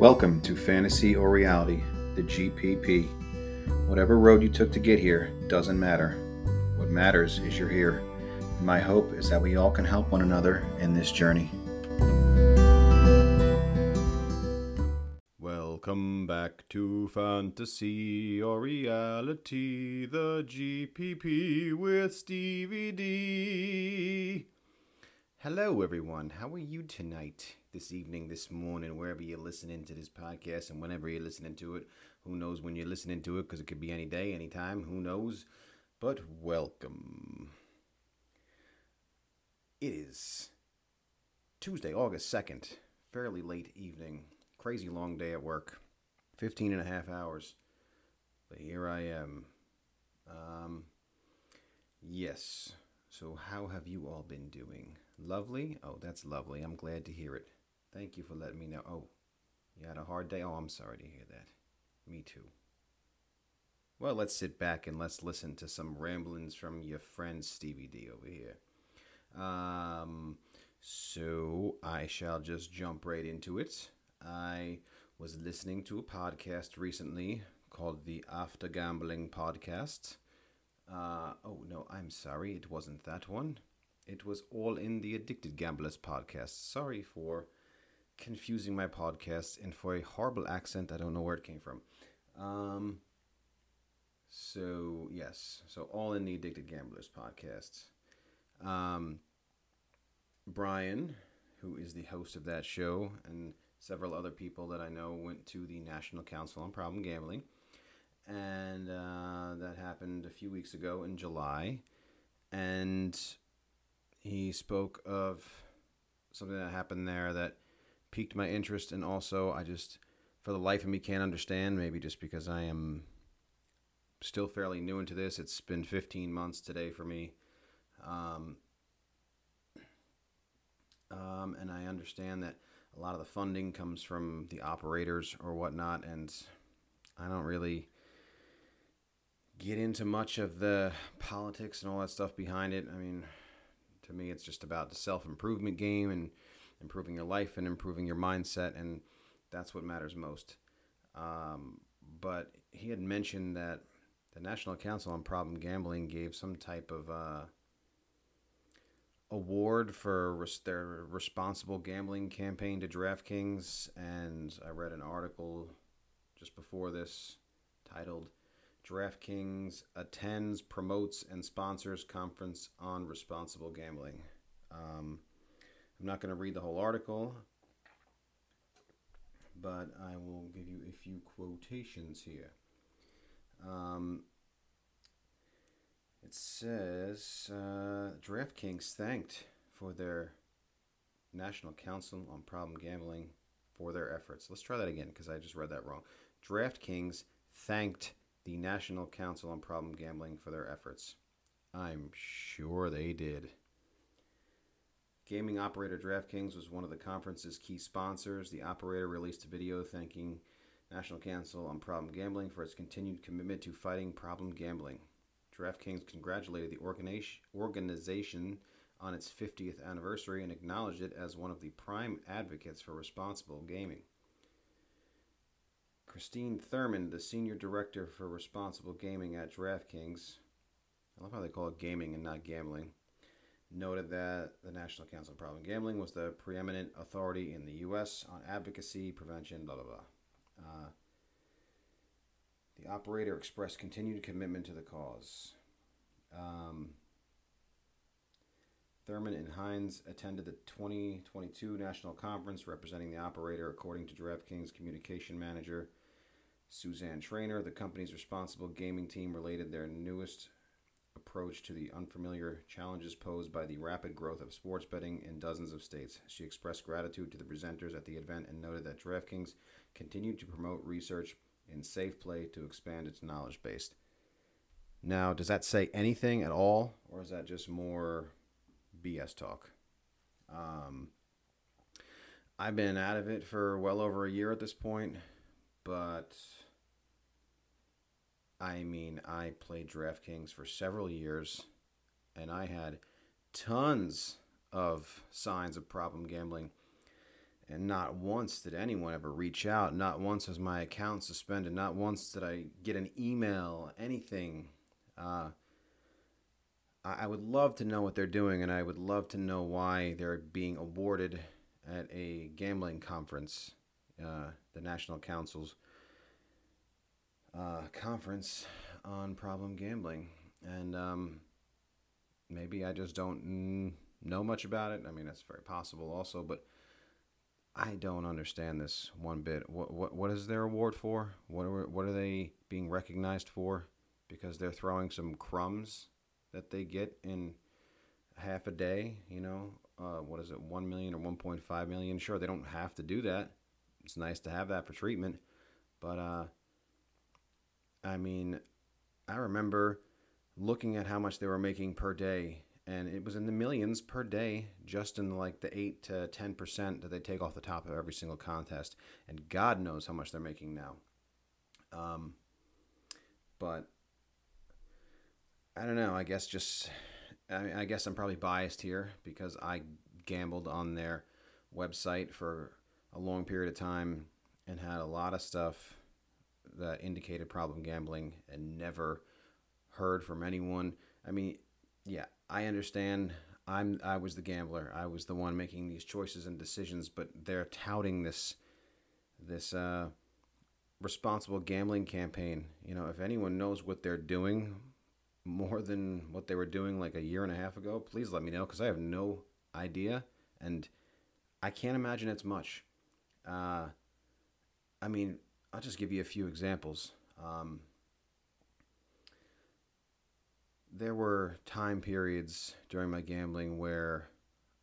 Welcome to Fantasy or Reality, the GPP. Whatever road you took to get here doesn't matter. What matters is you're here. My hope is that we all can help one another in this journey. Welcome back to Fantasy or Reality, the GPP with Stevie D. Hello, everyone. How are you tonight, this evening, this morning, wherever you're listening to this podcast, and whenever you're listening to it? Who knows when you're listening to it? Because it could be any day, any time. Who knows? But welcome. It is Tuesday, August 2nd, fairly late evening. Crazy long day at work. 15 and a half hours. But here I am. Um, yes. So, how have you all been doing? Lovely? Oh, that's lovely. I'm glad to hear it. Thank you for letting me know. Oh, you had a hard day? Oh, I'm sorry to hear that. Me too. Well, let's sit back and let's listen to some ramblings from your friend Stevie D over here. Um, so I shall just jump right into it. I was listening to a podcast recently called the After Gambling Podcast. Uh, oh, no, I'm sorry, it wasn't that one. It was all in the Addicted Gamblers podcast. Sorry for confusing my podcast and for a horrible accent. I don't know where it came from. Um, so, yes, so all in the Addicted Gamblers podcast. Um, Brian, who is the host of that show, and several other people that I know went to the National Council on Problem Gambling. And uh, that happened a few weeks ago in July. And he spoke of something that happened there that piqued my interest. And also, I just, for the life of me, can't understand. Maybe just because I am still fairly new into this. It's been 15 months today for me. Um, um, and I understand that a lot of the funding comes from the operators or whatnot, and I don't really get into much of the politics and all that stuff behind it. I mean, to me, it's just about the self improvement game and improving your life and improving your mindset, and that's what matters most. Um, but he had mentioned that the National Council on Problem Gambling gave some type of uh, award for res- their responsible gambling campaign to DraftKings, and I read an article just before this titled DraftKings attends, promotes, and sponsors conference on responsible gambling. Um, I'm not going to read the whole article, but I will give you a few quotations here. Um, it says uh, DraftKings thanked for their National Council on Problem Gambling for their efforts. Let's try that again because I just read that wrong. DraftKings thanked the National Council on Problem Gambling for their efforts. I'm sure they did. Gaming operator DraftKings was one of the conference's key sponsors. The operator released a video thanking National Council on Problem Gambling for its continued commitment to fighting problem gambling. DraftKings congratulated the organization on its 50th anniversary and acknowledged it as one of the prime advocates for responsible gaming. Christine Thurman, the senior director for responsible gaming at DraftKings, I love how they call it gaming and not gambling, noted that the National Council on Problem Gambling was the preeminent authority in the U.S. on advocacy, prevention, blah, blah, blah. Uh, the operator expressed continued commitment to the cause. Um, Thurman and Hines attended the 2022 National Conference representing the operator, according to DraftKings communication manager Suzanne Trainer. The company's responsible gaming team related their newest approach to the unfamiliar challenges posed by the rapid growth of sports betting in dozens of states. She expressed gratitude to the presenters at the event and noted that DraftKings continued to promote research in safe play to expand its knowledge base. Now, does that say anything at all, or is that just more BS talk? Um, I've been out of it for well over a year at this point, but I mean, I played DraftKings for several years, and I had tons of signs of problem gambling. And not once did anyone ever reach out. Not once was my account suspended. Not once did I get an email, anything. Uh, I would love to know what they're doing, and I would love to know why they're being awarded at a gambling conference, uh, the National Council's uh, conference on problem gambling. And um, maybe I just don't know much about it. I mean, that's very possible also, but I don't understand this one bit. What, what, what is their award for? What are, what are they being recognized for? Because they're throwing some crumbs that they get in half a day, you know, uh, what is it, 1 million or 1.5 million? Sure, they don't have to do that. It's nice to have that for treatment. But, uh, I mean, I remember looking at how much they were making per day, and it was in the millions per day, just in like the 8 to 10% that they take off the top of every single contest. And God knows how much they're making now. Um, but I don't know. I guess just, I, mean, I guess I'm probably biased here because I gambled on their website for a long period of time and had a lot of stuff that indicated problem gambling and never heard from anyone. I mean, yeah, I understand. I'm I was the gambler. I was the one making these choices and decisions, but they're touting this this uh, responsible gambling campaign. You know, if anyone knows what they're doing more than what they were doing like a year and a half ago, please let me know because I have no idea and I can't imagine it's much. Uh, I mean, I'll just give you a few examples. Um, there were time periods during my gambling where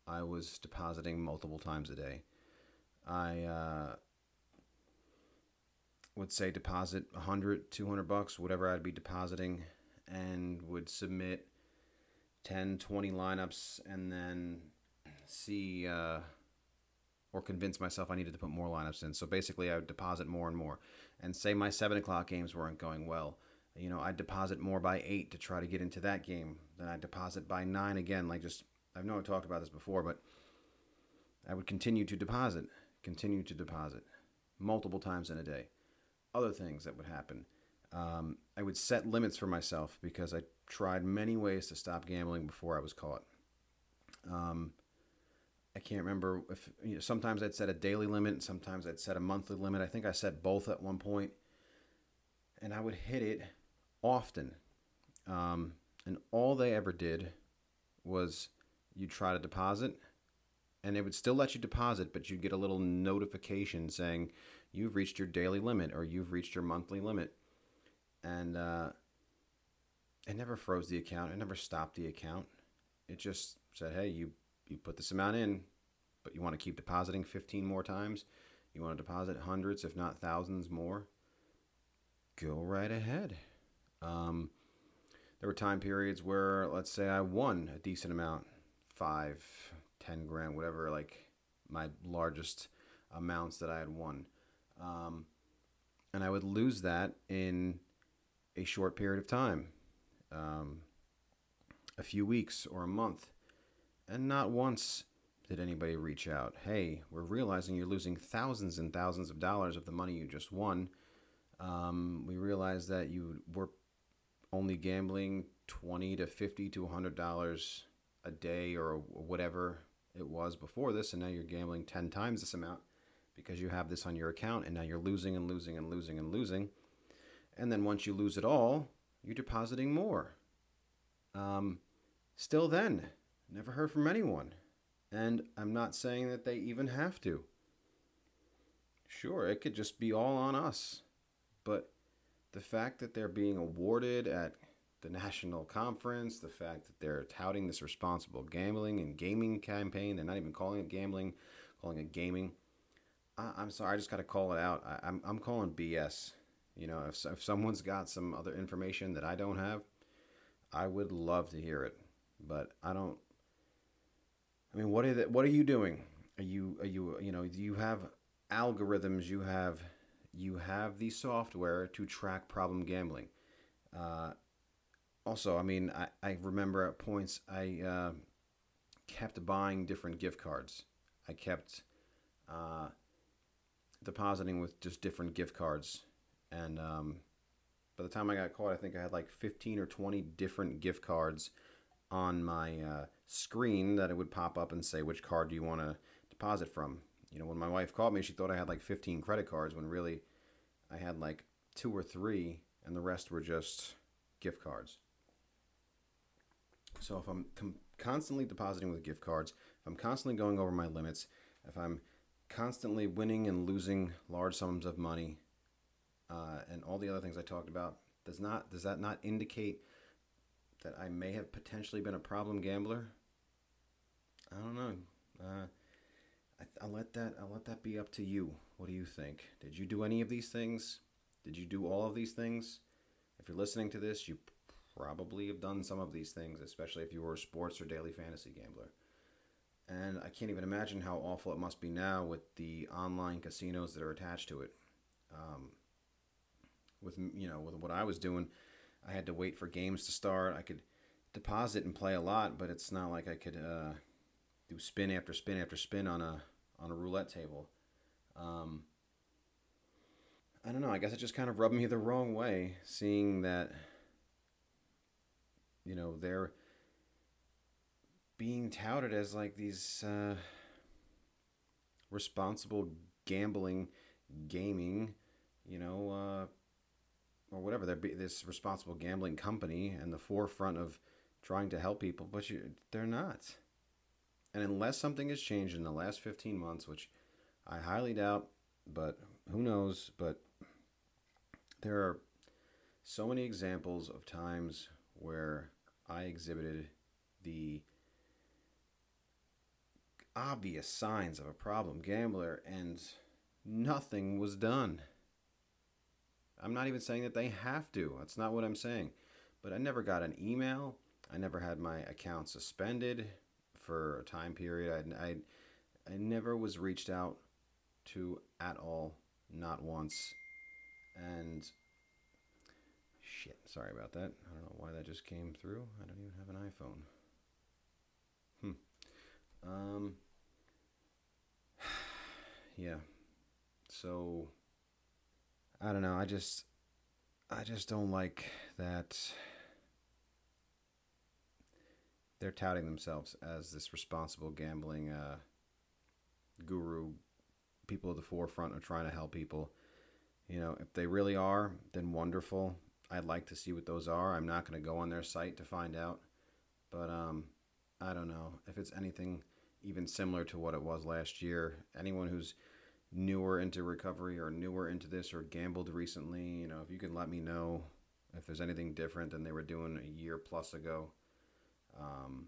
I was depositing multiple times a day. I uh, would say deposit 100, 200 bucks, whatever I'd be depositing and would submit 10, 20 lineups and then see uh, or convince myself I needed to put more lineups in. So basically, I would deposit more and more. And say my 7 o'clock games weren't going well. You know, I'd deposit more by 8 to try to get into that game. Then I'd deposit by 9 again. Like just, I know I talked about this before, but I would continue to deposit, continue to deposit multiple times in a day. Other things that would happen um, I would set limits for myself because I tried many ways to stop gambling before I was caught. Um, I can't remember if you know, sometimes I'd set a daily limit, and sometimes I'd set a monthly limit. I think I set both at one point, and I would hit it often. Um, and all they ever did was you try to deposit, and it would still let you deposit, but you'd get a little notification saying you've reached your daily limit or you've reached your monthly limit and uh, it never froze the account. It never stopped the account. It just said, "Hey, you you put this amount in, but you want to keep depositing 15 more times. You want to deposit hundreds, if not thousands more. Go right ahead." Um, there were time periods where, let's say, I won a decent amount, five, ten grand, whatever, like my largest amounts that I had won. Um, and I would lose that in a short period of time, um, a few weeks or a month. And not once did anybody reach out. Hey, we're realizing you're losing thousands and thousands of dollars of the money you just won. Um, we realize that you were only gambling 20 to 50 to 100 dollars a day or whatever it was before this and now you're gambling 10 times this amount because you have this on your account and now you're losing and losing and losing and losing and then once you lose it all, you're depositing more. Um, still then, never heard from anyone. And I'm not saying that they even have to. Sure, it could just be all on us. But the fact that they're being awarded at the national conference, the fact that they're touting this responsible gambling and gaming campaign, they're not even calling it gambling, calling it gaming. I, am sorry, I just got to call it out. I, I'm, I'm calling BS. You know, if, if someone's got some other information that I don't have, I would love to hear it. But I don't. I mean, what are the, what are you doing? Are you are you you know you have algorithms? You have you have the software to track problem gambling. Uh, also, I mean, I, I remember at points I uh, kept buying different gift cards. I kept uh, depositing with just different gift cards. And um, by the time I got caught, I think I had like 15 or 20 different gift cards on my uh, screen that it would pop up and say, which card do you want to deposit from? You know, when my wife called me, she thought I had like 15 credit cards when really I had like two or three, and the rest were just gift cards. So if I'm com- constantly depositing with gift cards, if I'm constantly going over my limits, if I'm constantly winning and losing large sums of money, uh, and all the other things I talked about, does not does that not indicate that I may have potentially been a problem gambler? I don't know. Uh, I, will let that I'll let that be up to you. What do you think? Did you do any of these things? Did you do all of these things? If you're listening to this, you probably have done some of these things, especially if you were a sports or daily fantasy gambler. And I can't even imagine how awful it must be now with the online casinos that are attached to it. Um, with you know, with what I was doing, I had to wait for games to start. I could deposit and play a lot, but it's not like I could uh, do spin after spin after spin on a on a roulette table. Um, I don't know. I guess it just kind of rubbed me the wrong way, seeing that you know they're being touted as like these uh, responsible gambling, gaming, you know, uh, or whatever. They're this responsible gambling company and the forefront of trying to help people, but you, they're not. And unless something has changed in the last 15 months, which I highly doubt, but who knows, but there are so many examples of times where I exhibited the obvious signs of a problem gambler and nothing was done. I'm not even saying that they have to. That's not what I'm saying. But I never got an email. I never had my account suspended for a time period. I, I, I never was reached out to at all, not once. And Shit, sorry about that. I don't know why that just came through. I don't even have an iPhone. Hmm. Um. Yeah. So. I don't know. I just. I just don't like that. They're touting themselves as this responsible gambling uh, guru. People at the forefront are trying to help people. You know, if they really are, then wonderful. I'd like to see what those are. I'm not going to go on their site to find out, but um, I don't know if it's anything even similar to what it was last year. Anyone who's newer into recovery or newer into this or gambled recently, you know, if you can let me know if there's anything different than they were doing a year plus ago. Um,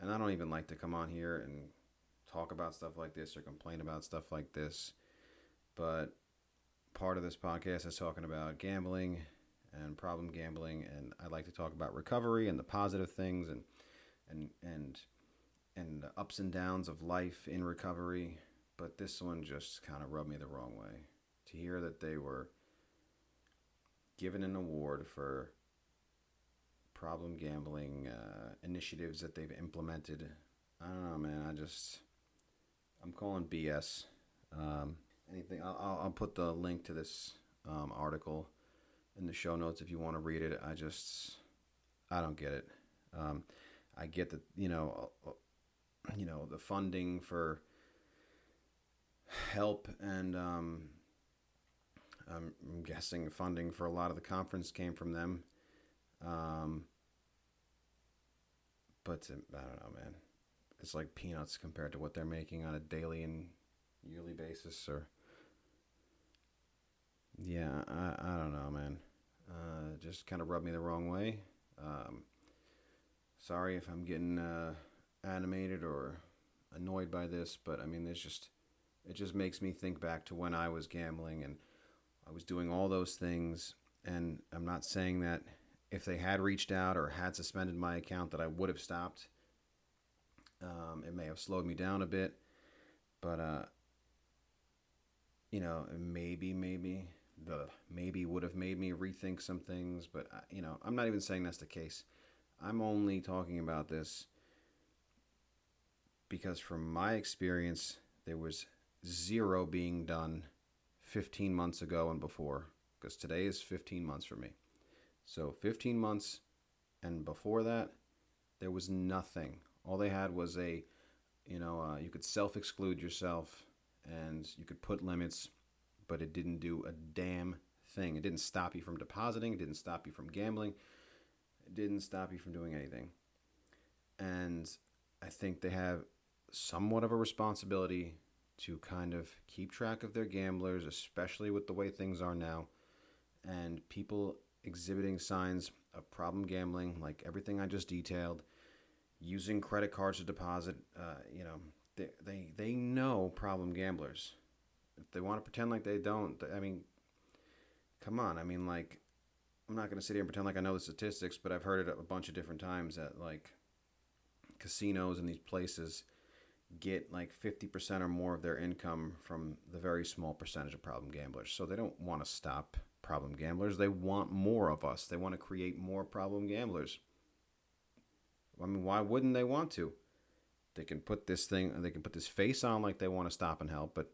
and I don't even like to come on here and talk about stuff like this or complain about stuff like this, but part of this podcast is talking about gambling and problem gambling, and I like to talk about recovery and the positive things and and and and the ups and downs of life in recovery. But this one just kind of rubbed me the wrong way. To hear that they were given an award for problem gambling uh, initiatives that they've implemented. I don't know, man. I just I'm calling BS. Um, anything. I'll, I'll put the link to this um, article in the show notes if you want to read it. I just, I don't get it. Um, I get that, you know, uh, you know, the funding for help and um, I'm guessing funding for a lot of the conference came from them. Um, but I don't know, man. It's like peanuts compared to what they're making on a daily and yearly basis or yeah, I, I don't know, man. Uh, just kind of rubbed me the wrong way. Um, sorry if I'm getting uh, animated or annoyed by this, but I mean, it's just it just makes me think back to when I was gambling and I was doing all those things. And I'm not saying that if they had reached out or had suspended my account that I would have stopped. Um, it may have slowed me down a bit, but uh, you know, maybe, maybe the maybe would have made me rethink some things, but I, you know, I'm not even saying that's the case. I'm only talking about this because from my experience there was zero being done 15 months ago and before, because today is 15 months for me. So 15 months and before that, there was nothing. All they had was a, you know, uh, you could self exclude yourself and you could put limits, but it didn't do a damn thing. It didn't stop you from depositing, it didn't stop you from gambling, it didn't stop you from doing anything. And I think they have somewhat of a responsibility to kind of keep track of their gamblers, especially with the way things are now, and people exhibiting signs of problem gambling, like everything I just detailed, using credit cards to deposit. Uh, you know, they, they they know problem gamblers. If they want to pretend like they don't, I mean, come on. I mean, like, I'm not to sit here and pretend like I know the statistics, but I've heard it a bunch of different times that like casinos and these places get like 50% or more of their income from the very small percentage of problem gamblers. So they don't want to stop problem gamblers. They want more of us. They want to create more problem gamblers. I mean, why wouldn't they want to? They can put this thing, they can put this face on like they want to stop and help, but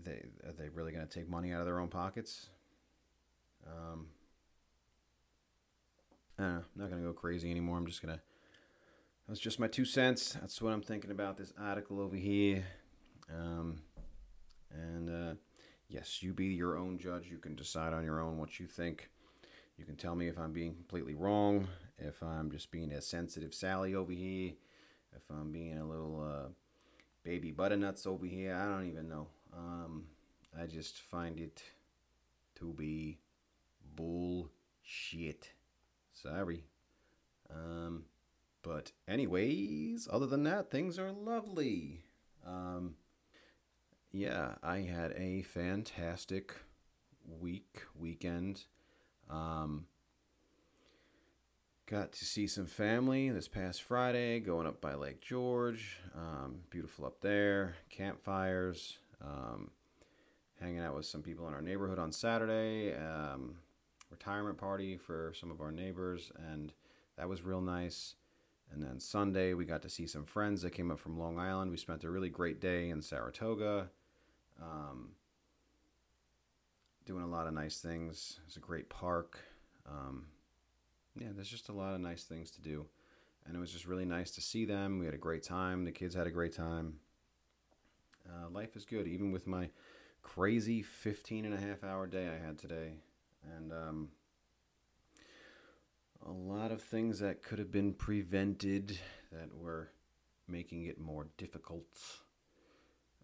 they are they really going to take money out of their own pockets? Um, I. I'm not going to go crazy anymore. I'm just going to that's just my two cents. That's what I'm thinking about this article over here. Um, and uh, yes, you be your own judge. You can decide on your own what you think. You can tell me if I'm being completely wrong, if I'm just being a sensitive Sally over here, if I'm being a little uh, baby butternuts over here. I don't even know. Um, I just find it to be bullshit. Sorry. Um, but, anyways, other than that, things are lovely. Um, yeah, I had a fantastic week, weekend. Um, got to see some family this past Friday, going up by Lake George. Um, beautiful up there. Campfires. Um, hanging out with some people in our neighborhood on Saturday. Um, retirement party for some of our neighbors, and that was real nice. And then Sunday, we got to see some friends that came up from Long Island. We spent a really great day in Saratoga, um, doing a lot of nice things. It's a great park. Um, yeah, there's just a lot of nice things to do. And it was just really nice to see them. We had a great time. The kids had a great time. Uh, life is good, even with my crazy 15 and a half hour day I had today. And, um, a lot of things that could have been prevented that were making it more difficult.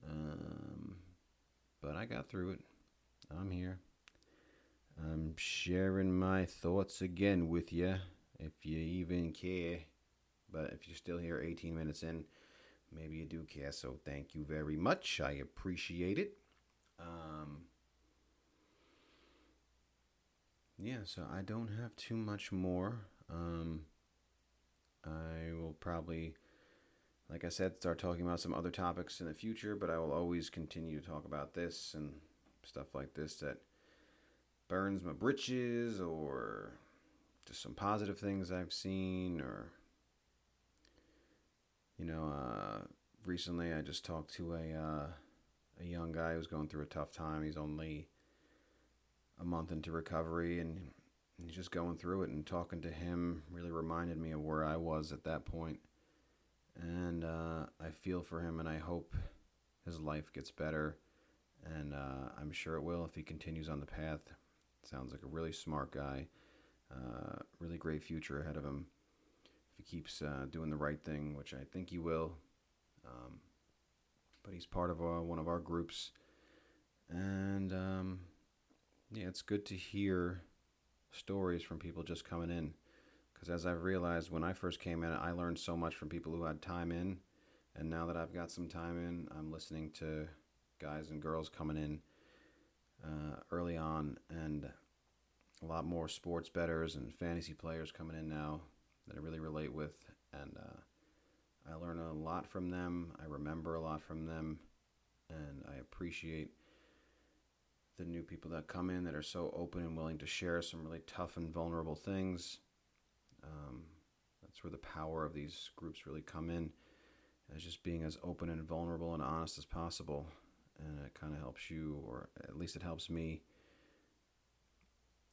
Um, but I got through it. I'm here. I'm sharing my thoughts again with you, if you even care. But if you're still here 18 minutes in, maybe you do care. So thank you very much. I appreciate it. Um, yeah, so I don't have too much more. Um, I will probably, like I said, start talking about some other topics in the future, but I will always continue to talk about this and stuff like this that burns my britches or just some positive things I've seen or, you know, uh, recently I just talked to a, uh, a young guy who's going through a tough time. He's only a month into recovery and he's just going through it and talking to him really reminded me of where I was at that point. And uh, I feel for him and I hope his life gets better. And uh, I'm sure it will if he continues on the path. Sounds like a really smart guy. Uh, really great future ahead of him if he keeps uh, doing the right thing, which I think he will. Um, but he's part of uh, one of our groups. And um, yeah, it's good to hear stories from people just coming in. Because as I've realized when I first came in, I learned so much from people who had time in. And now that I've got some time in, I'm listening to guys and girls coming in uh, early on and a lot more sports betters and fantasy players coming in now that I really relate with. And uh, I learn a lot from them. I remember a lot from them. And I appreciate the new people that come in that are so open and willing to share some really tough and vulnerable things. Um, that's where the power of these groups really come in. as just being as open and vulnerable and honest as possible. And it kind of helps you, or at least it helps me,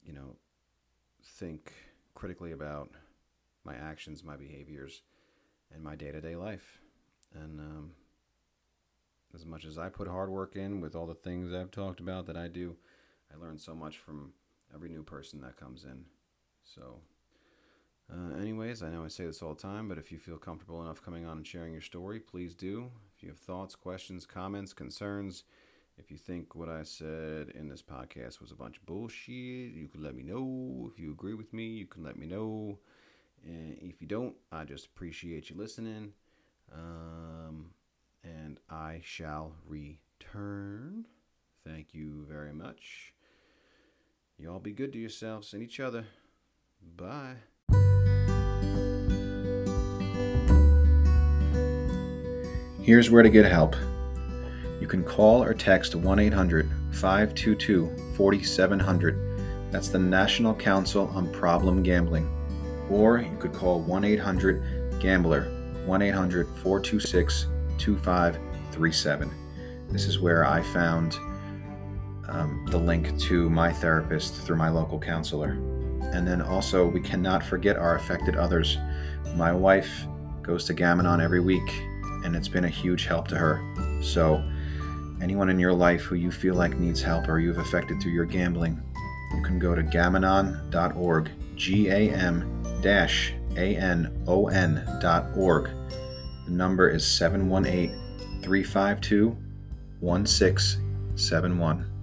you know, think critically about my actions, my behaviors, and my day to day life. And um, as much as I put hard work in with all the things I've talked about that I do, I learn so much from every new person that comes in. So, uh, anyways, I know I say this all the time, but if you feel comfortable enough coming on and sharing your story, please do. If you have thoughts, questions, comments, concerns, if you think what I said in this podcast was a bunch of bullshit, you can let me know. If you agree with me, you can let me know. And if you don't, I just appreciate you listening. Um, and I shall return. Thank you very much. You all be good to yourselves and each other. Bye. Here's where to get help. You can call or text 1 800 522 4700. That's the National Council on Problem Gambling. Or you could call 1 800 Gambler, 1 800 426 2537. This is where I found um, the link to my therapist through my local counselor. And then also, we cannot forget our affected others. My wife goes to Gam-Anon every week, and it's been a huge help to her. So, anyone in your life who you feel like needs help or you've affected through your gambling, you can go to gamanon.org, G A M A N O N.org. The number is 718 352 1671.